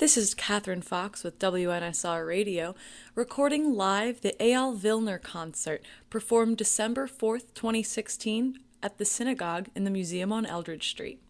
This is Catherine Fox with WNSR Radio, recording live the Eyal Vilner concert performed December 4th, 2016, at the Synagogue in the Museum on Eldridge Street.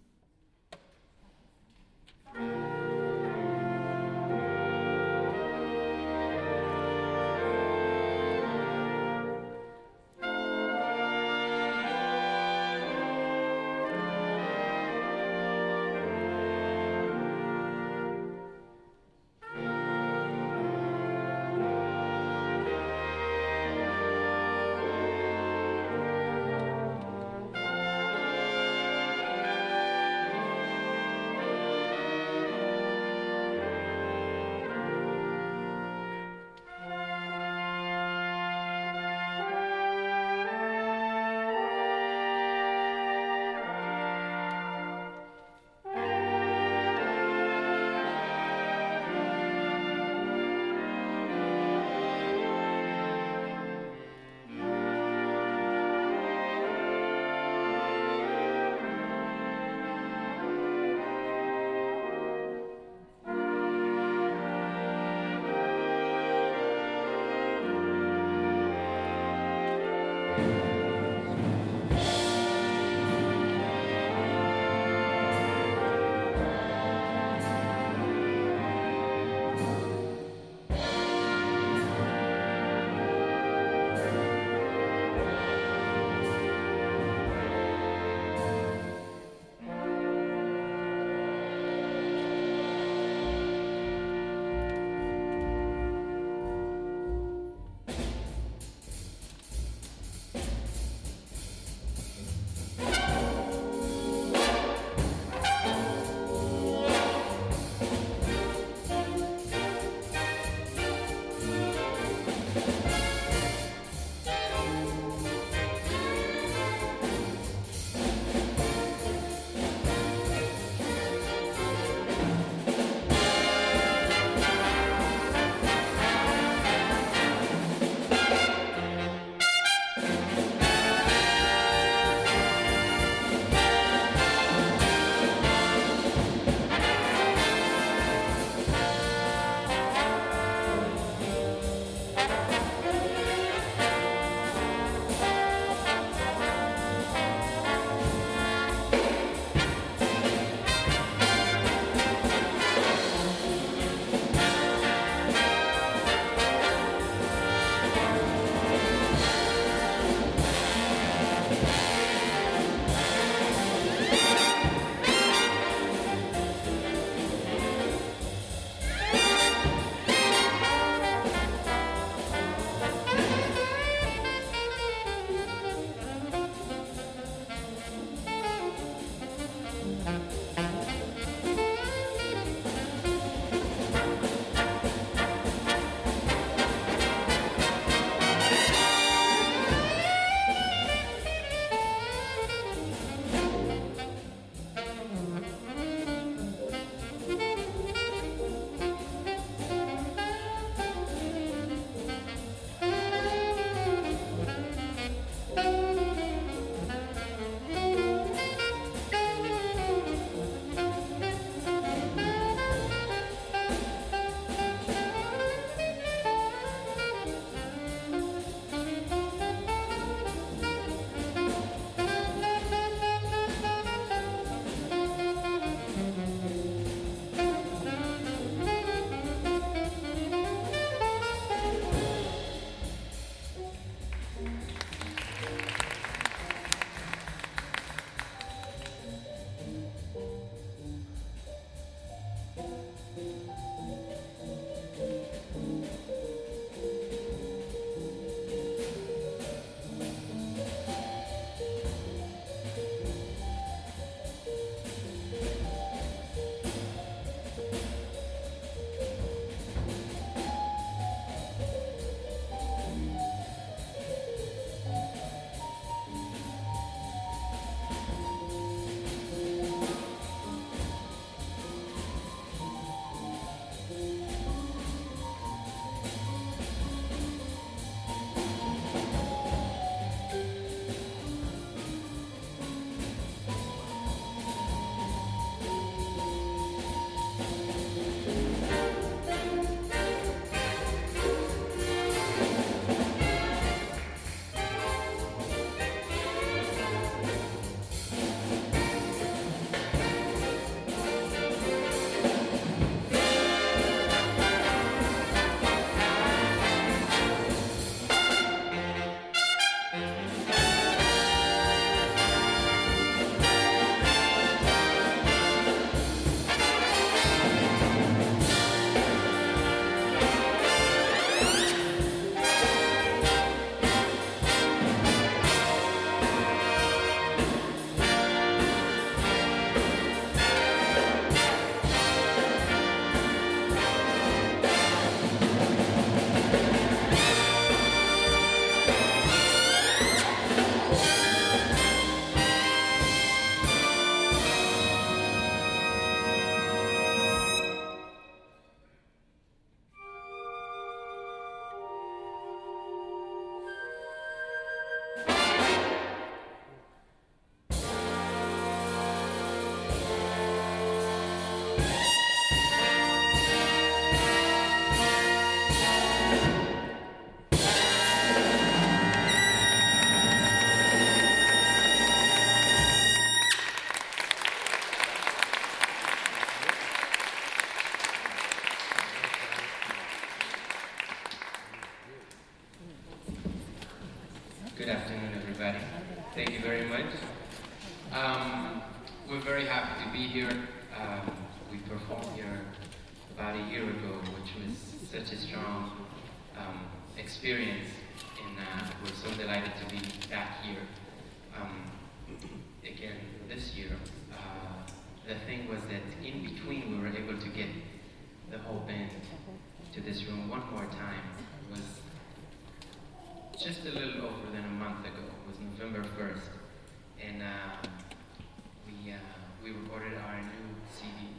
Recorded our new CD,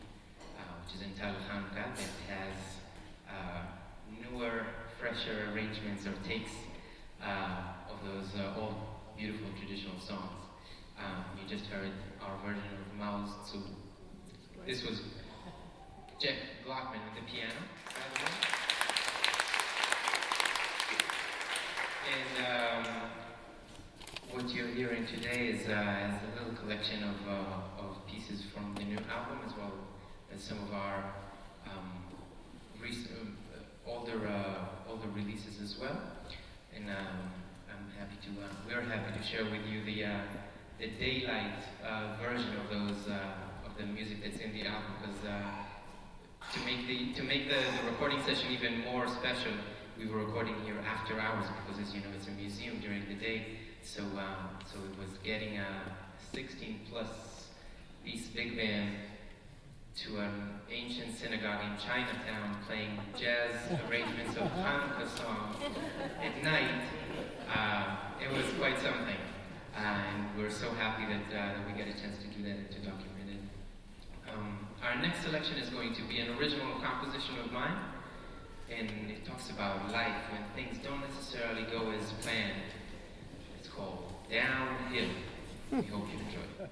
uh, which is entitled Hanukkah, that has uh, newer, fresher arrangements or takes uh, of those old, beautiful traditional songs. Um, you just heard our version of Maoz Tzur. This was Jeff Glockman with the piano, by the way. And um, what you're hearing today is, uh, is a little collection of, uh, of pieces from the new album as well as some of our um, recent, uh, older, uh, older releases as well. And um, I'm happy to, uh, we're happy to share with you the, uh, the daylight version of those, of the music that's in the album because to make the to make the, the recording session even more special, we were recording here after hours because, as you know, it's a museum during the day. So um, so it was getting a 16 plus piece big band to an ancient synagogue in Chinatown playing jazz arrangements of Hanukkah songs at night. Uh, it was quite something. Uh, and we're so happy that, uh, that we get a chance to do that and to document it. Um, our next selection is going to be an original composition of mine, and it talks about life when things don't necessarily go as planned. Downhill. We hope you enjoy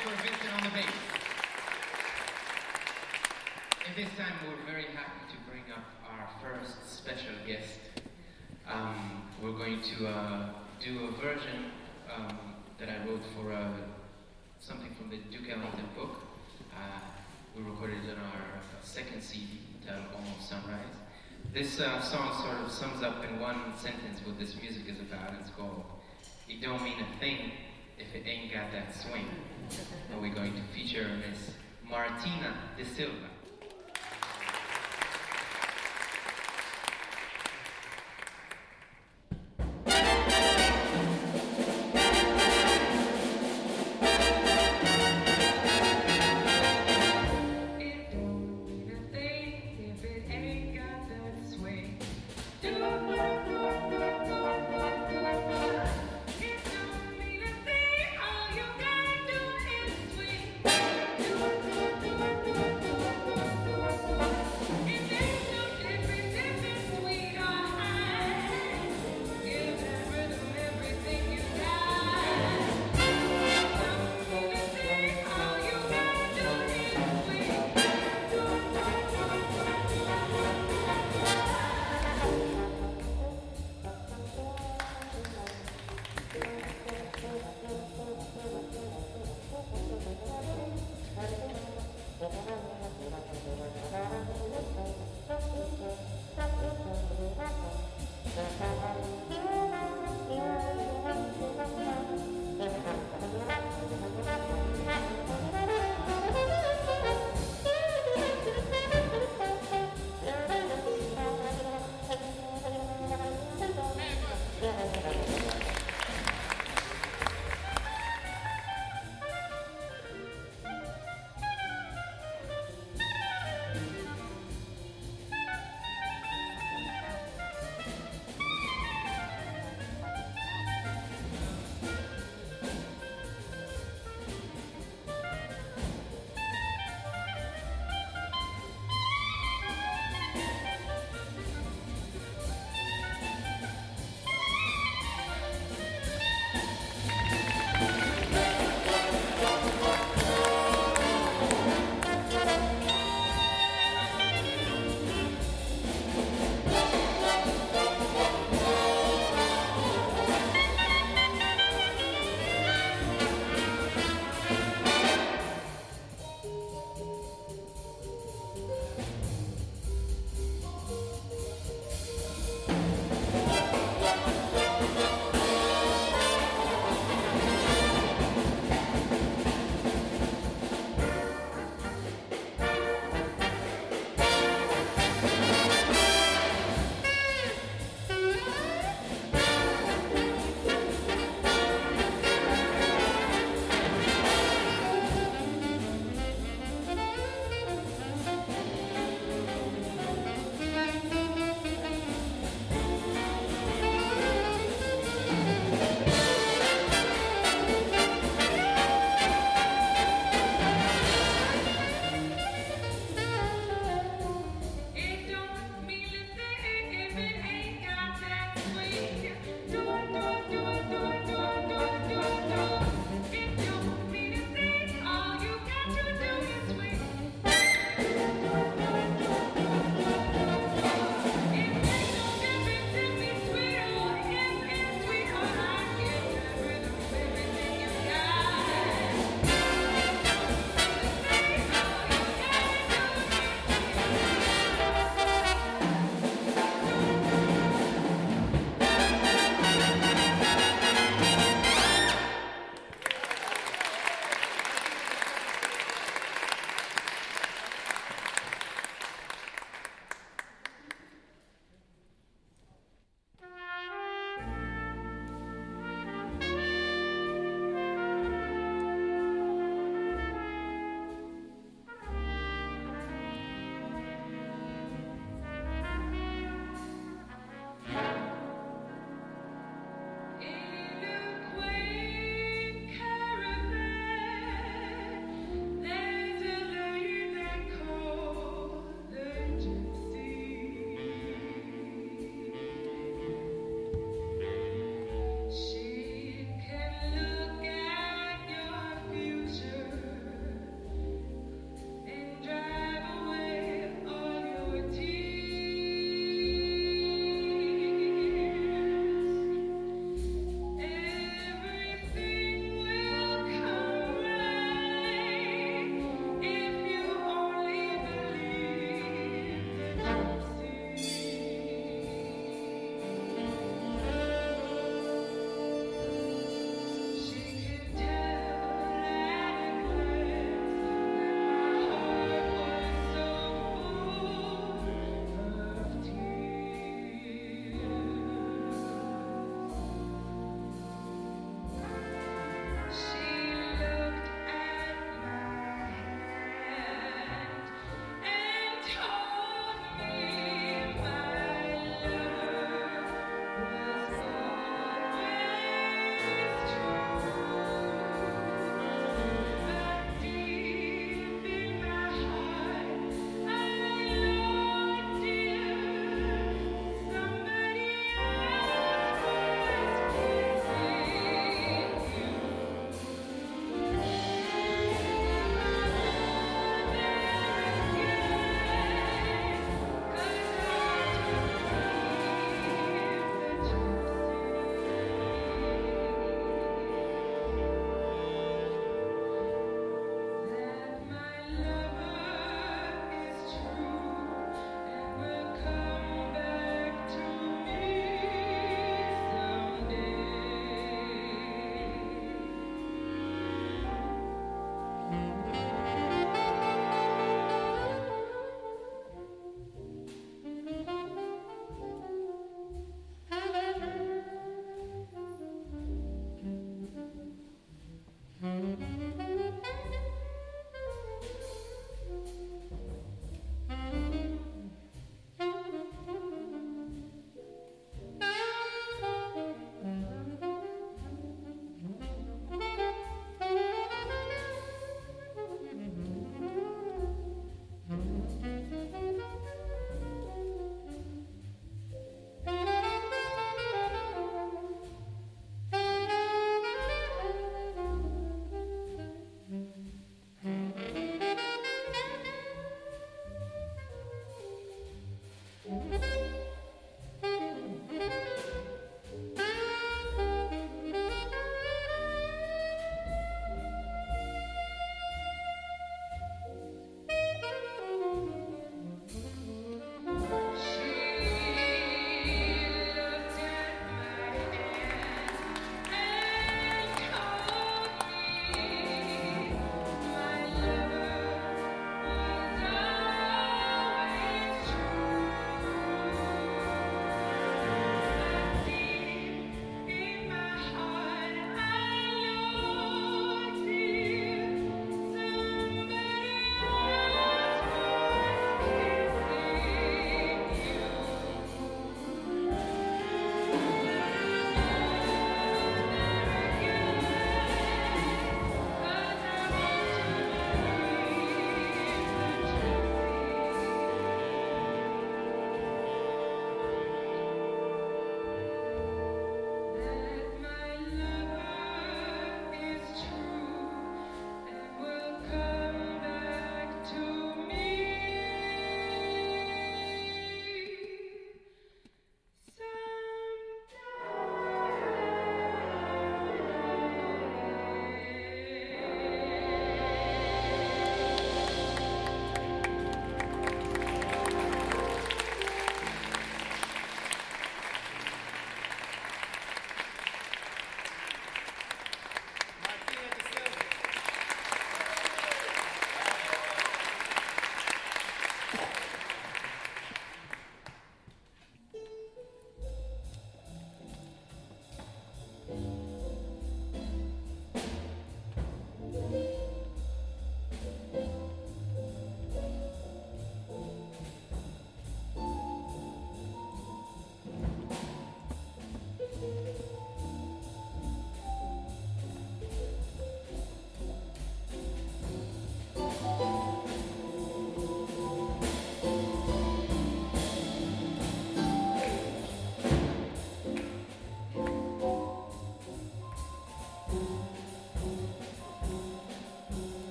Vincent on the bass. And this time we're very happy to bring up our first special guest. Um, we're going to uh, do a version um, that I wrote for uh, something from the Duke Ellington book. Uh, we recorded it on our second CD titled Almost Sunrise. This uh, song sort of sums up in one sentence what this music is about. It's called It Don't Mean a Thing If It Ain't Got That Swing. And we're going to feature Miss Martina DaSilva.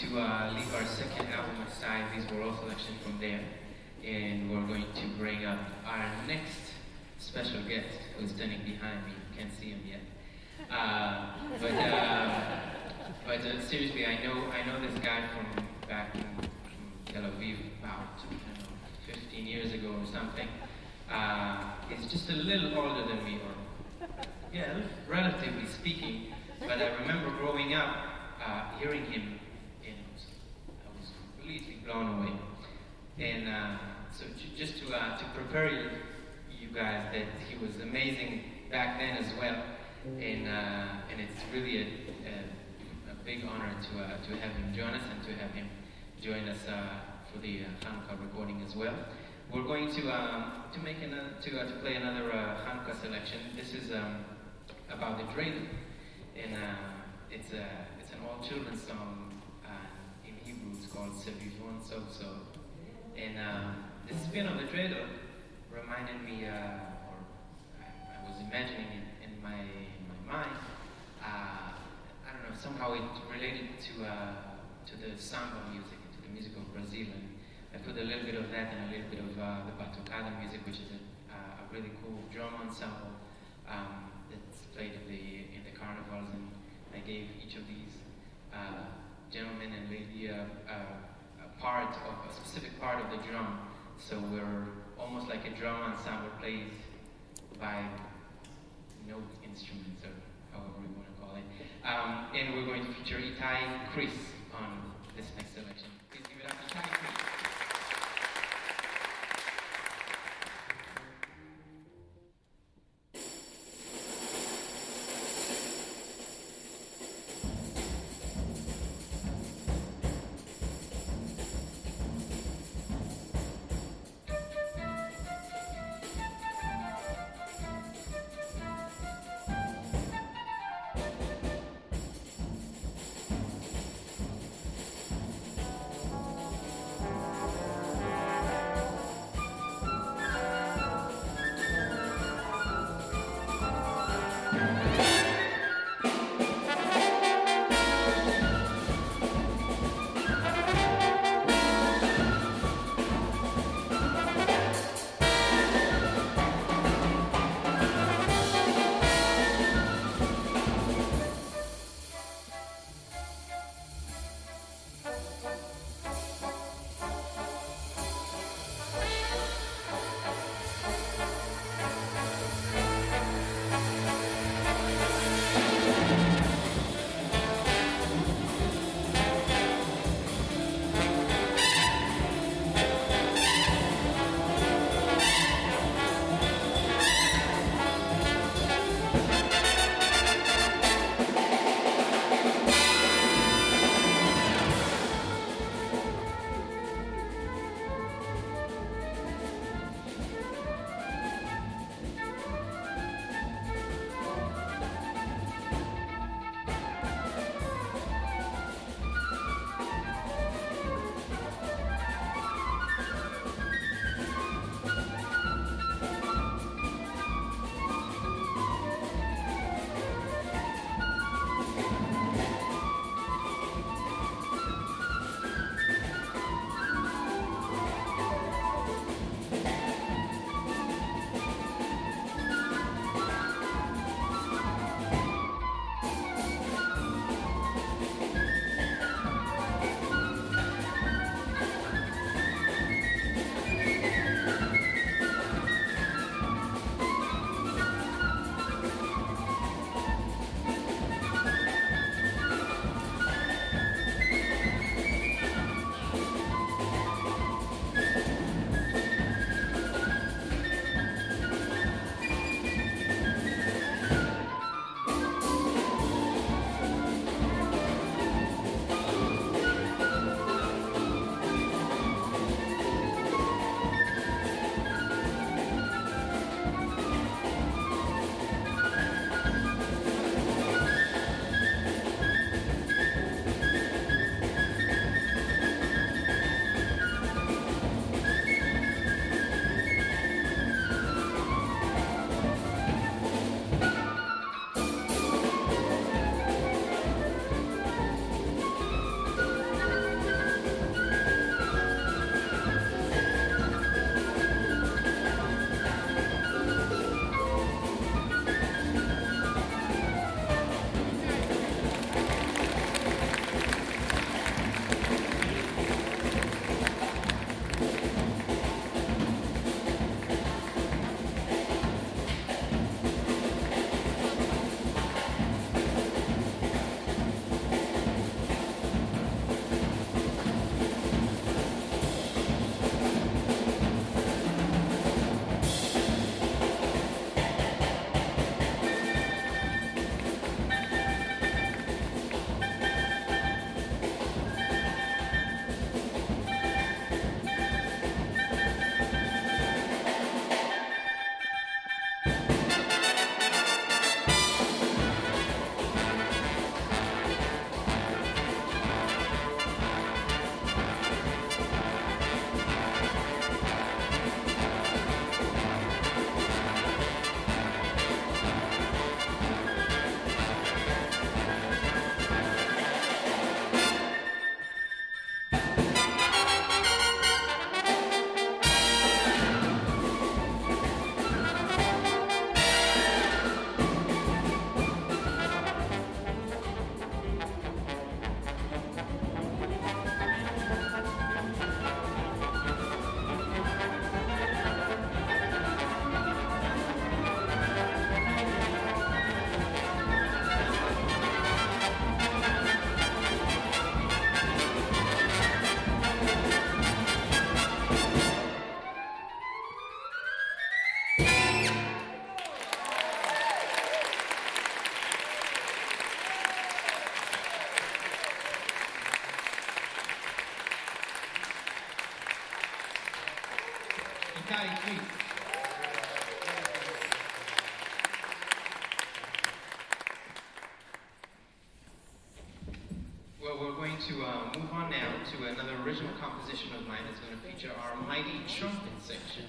To uh, leave our second album aside. These were all selections from there. And we're going to bring up our next special guest who's standing behind me. Can't see him yet. Uh, but uh, but uh, seriously, I know I know this guy from back in from Tel Aviv about know, 15 years ago or something. Uh, he's just a little older than me, or yeah, relatively speaking. But I remember growing up, uh, hearing him, and I was completely blown away. And uh, so just to, uh, to prepare you, you guys that he was amazing back then as well. And, uh, and it's really a, a, a big honor to, uh, to have him join us and to have him join us uh, for the uh, Hanukkah recording as well. We're going to, um, to, make another, to, to play another Hanukkah selection. This is um, about the dream. And it's, a, it's an all children's song called Sov Sov. And uh, the spin of the dreidel reminded me, uh, or I, I was imagining it in my, in my mind. Uh, I don't know, somehow it related to, uh, to the samba music, to the music of Brazil. And I put a little bit of that and a little bit of uh, the batucada music, which is a, uh, a really cool drum ensemble um, that's played in the, in the carnivals. And I gave each of these gentlemen and lady uh, a part of a specific part of the drum. So we're almost like a drum ensemble played by note instruments or however you want to call it. Um, and we're going to feature Itai Kriss on this next selection. Please give it up Itai Kriss. Going to uh, move on now to another original composition of mine that's going to feature our mighty trumpet section.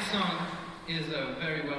song is a very well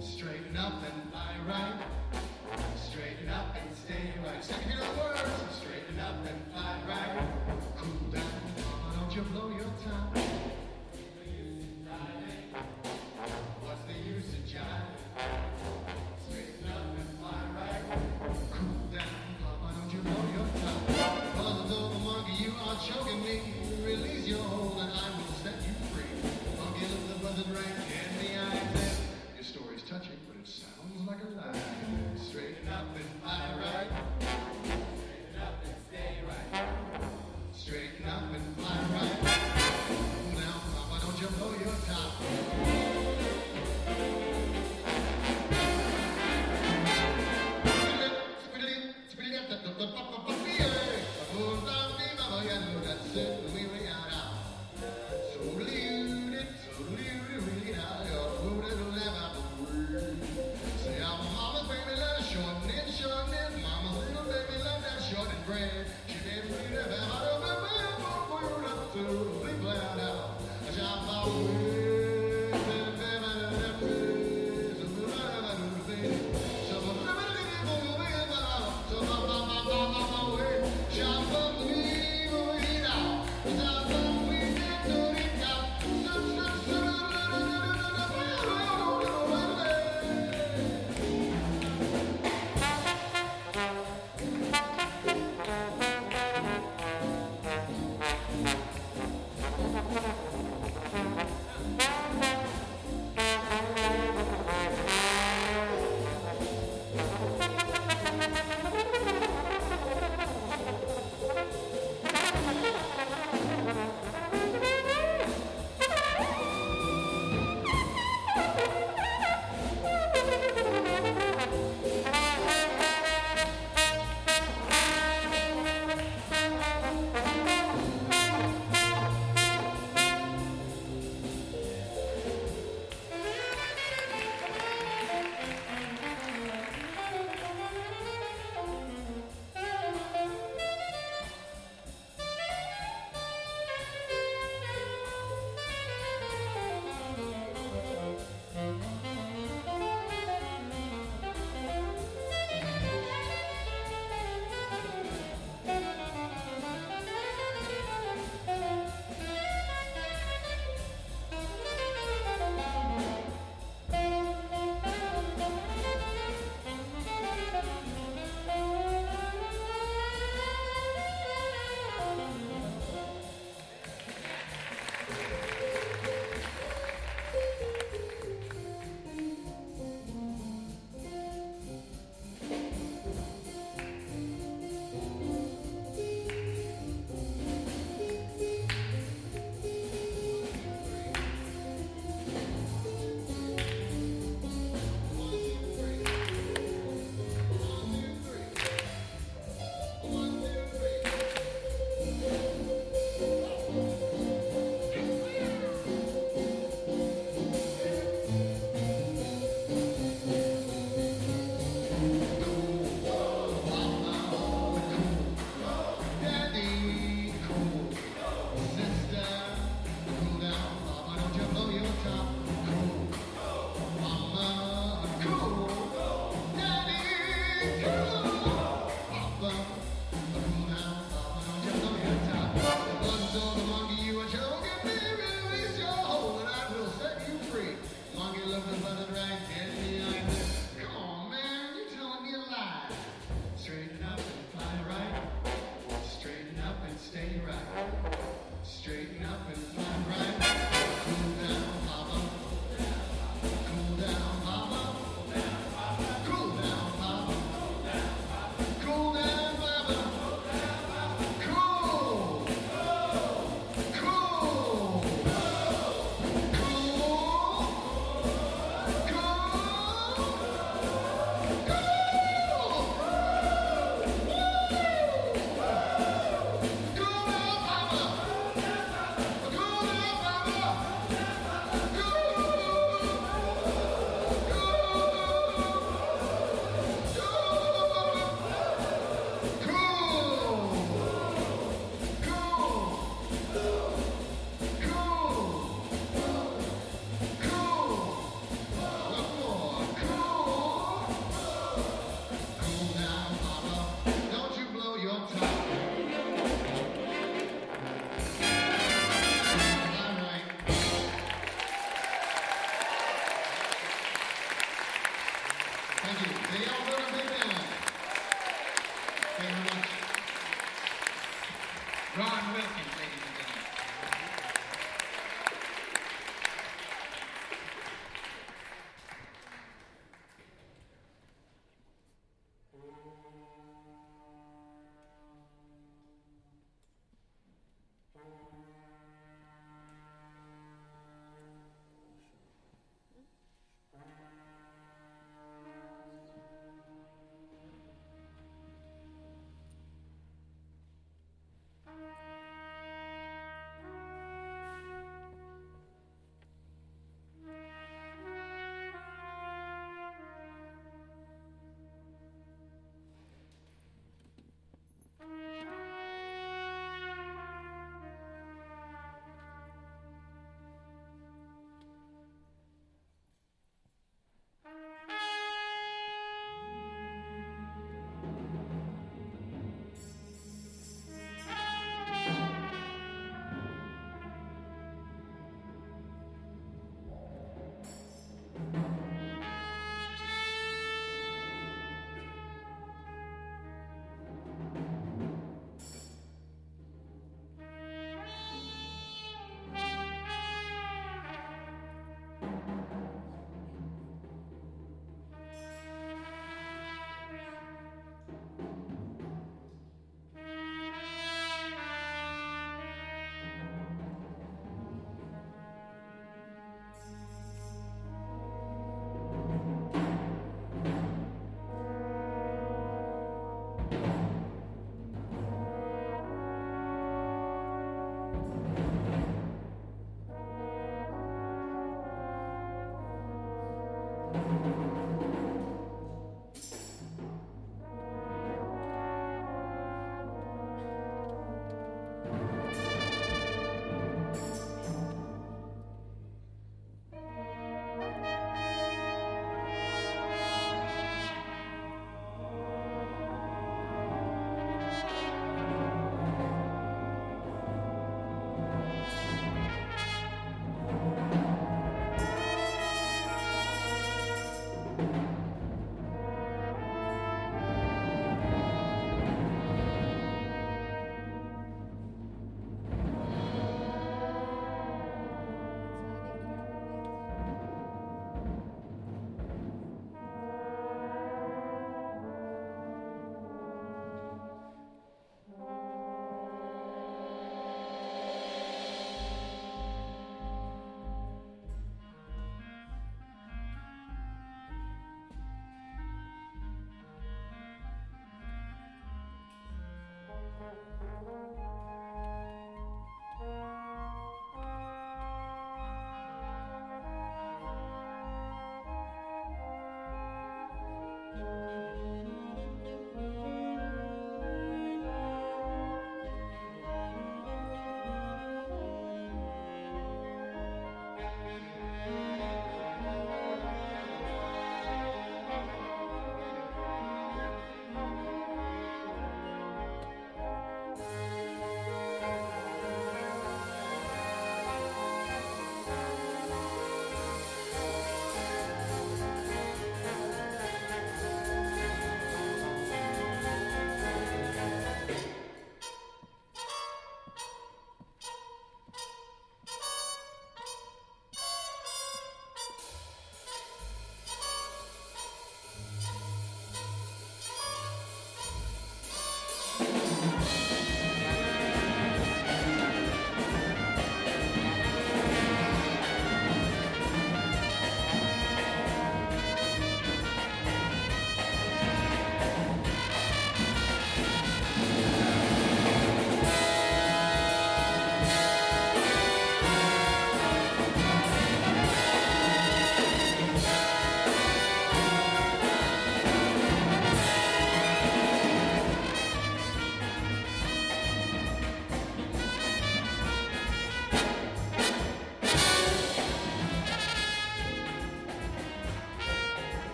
Straighten up and lie right. Straighten up and stay right. Second hear the words. Straighten up and fly right. Cool down, mama, don't you blow your time.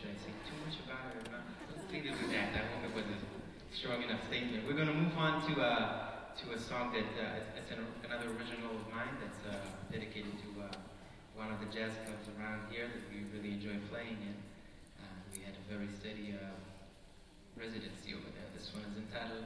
Should I say too much about it or not? Let's leave it with that. That one was a strong enough statement. We're going to move on to, uh, to a song that uh, it's, it's an, another original of mine that's uh, dedicated to uh, one of the jazz clubs around here that we really enjoy playing in. Uh, we had a very steady uh, residency over there. This one is entitled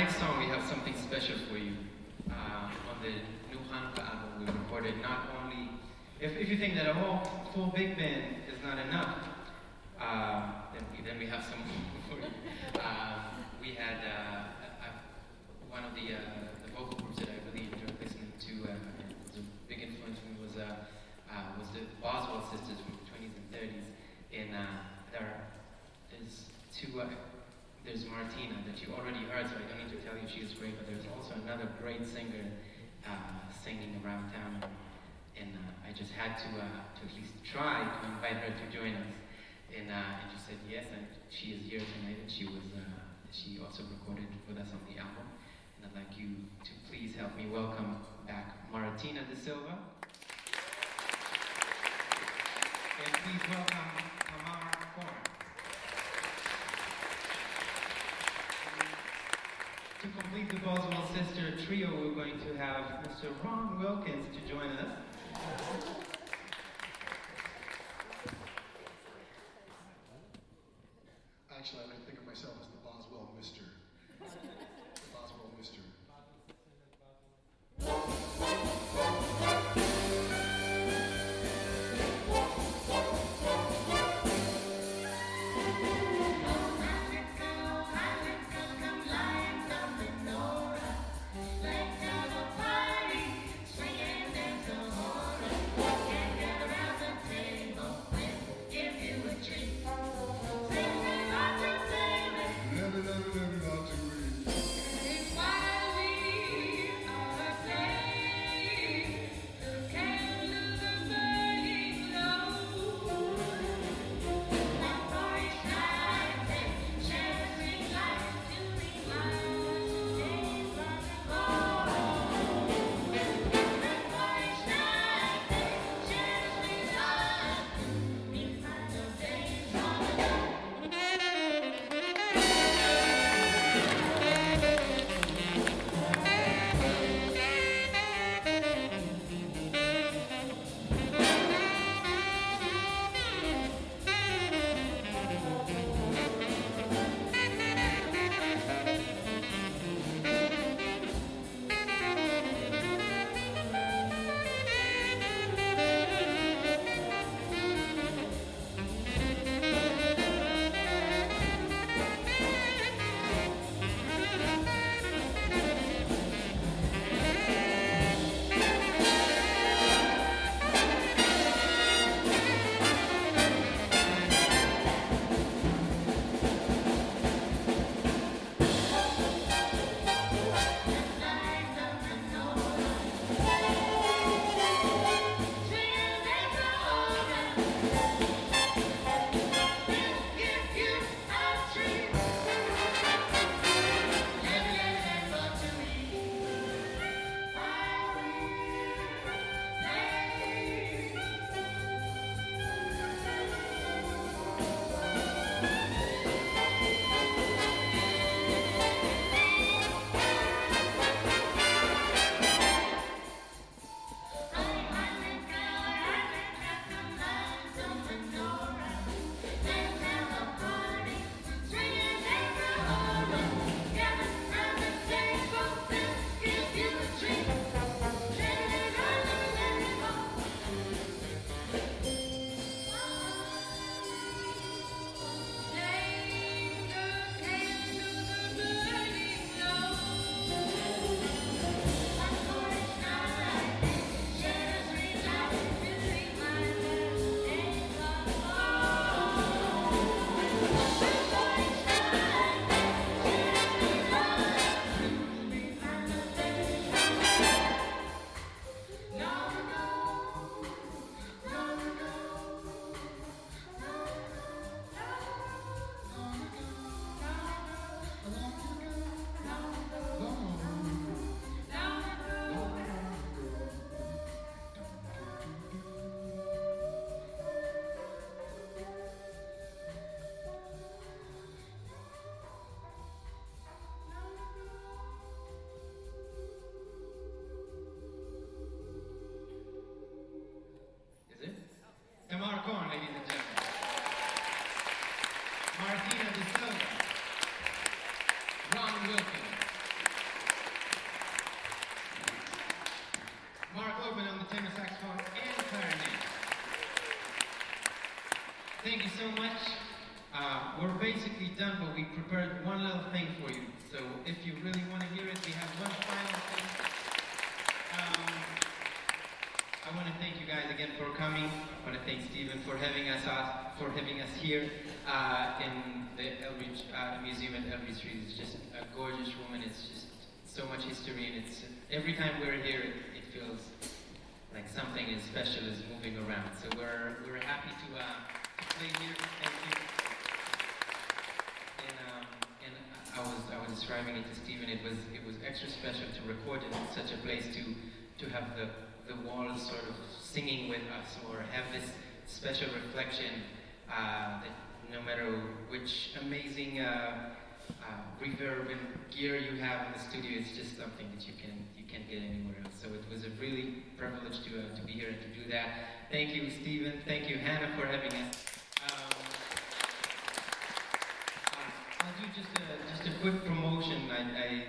next song, we have something special for you. Uh, on the new Hanukkah album, we recorded not only, if, if you think that a whole full big band is not enough, uh, then, we, then we have some for you. Uh, we had uh, uh, one of the, uh, the vocal groups that I really enjoyed listening to, uh, was a big influence for me was, uh, uh, was the Boswell sisters from the 20s and 30s. And uh, there, there's two, uh, there's Martina that you already heard, so I don't need to tell you she is great, but there's also another great singer uh, singing around town. And uh, I just had to, uh, to at least try to invite her to join us. And, uh, and she said yes, and she is here tonight, and she was, uh, she also recorded with us on the album. And I'd like you to please help me welcome back Martina DaSilva. And please welcome To complete the Boswell sister trio, we're going to have Mr. Ron Wilkins to join us. Actually, I think of myself as Mark Marcon, ladies and gentlemen. Martina De Silva. Ron Wilkins. Mark Lopeman on the tenor saxophone and clarinet. Thank you so much. Uh, we're basically done, but we prepared one little thing for you. So if you really want to hear it, we have one final thing. Um, I want to thank you guys again for coming. Stephen for having us out, for having us here uh, in the Eldridge uh, Museum at Eldridge Street. It's just a gorgeous room, and it's just so much history. And it's every time we're here, it, it feels like something as special is moving around. So we're we're happy to, uh, to play here. Thank you. And, um, and I was I was describing it to Stephen. It was it was extra special to record in such a place to to have the the walls sort of singing with us or have this special reflection uh, that no matter which amazing uh, uh, reverb and gear you have in the studio, it's just something that you can you can't get anywhere else. So it was a really privilege to uh, to be here and to do that. Thank you, Stephen. Thank you, Hannah, for having us. Um, uh, I'll do just a, just a quick promotion. I, I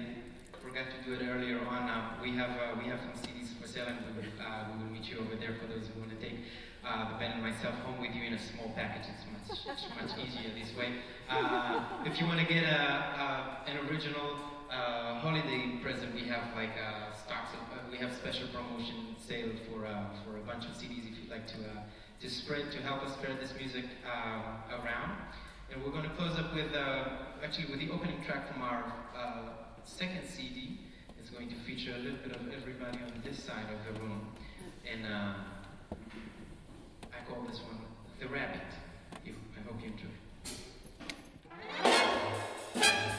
forgot to do it earlier on. Uh, we have uh, we have some CDs for sale, and we will, uh, we will meet you over there for those who want to take uh, band and myself home with you in a small package. It's much it's much easier this way. Uh, if you want to get a, an original uh, holiday present, we have like uh, stocks. Of, we have special promotion sale for for a bunch of CDs if you'd like to to spread to help us spread this music uh, around. And we're going to close up with actually with the opening track from our second CD. is going to feature a little bit of everybody on this side of the room, and uh, I call this one the Rabbit. I hope you enjoy.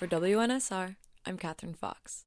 For WNSR, I'm Katherine Fox.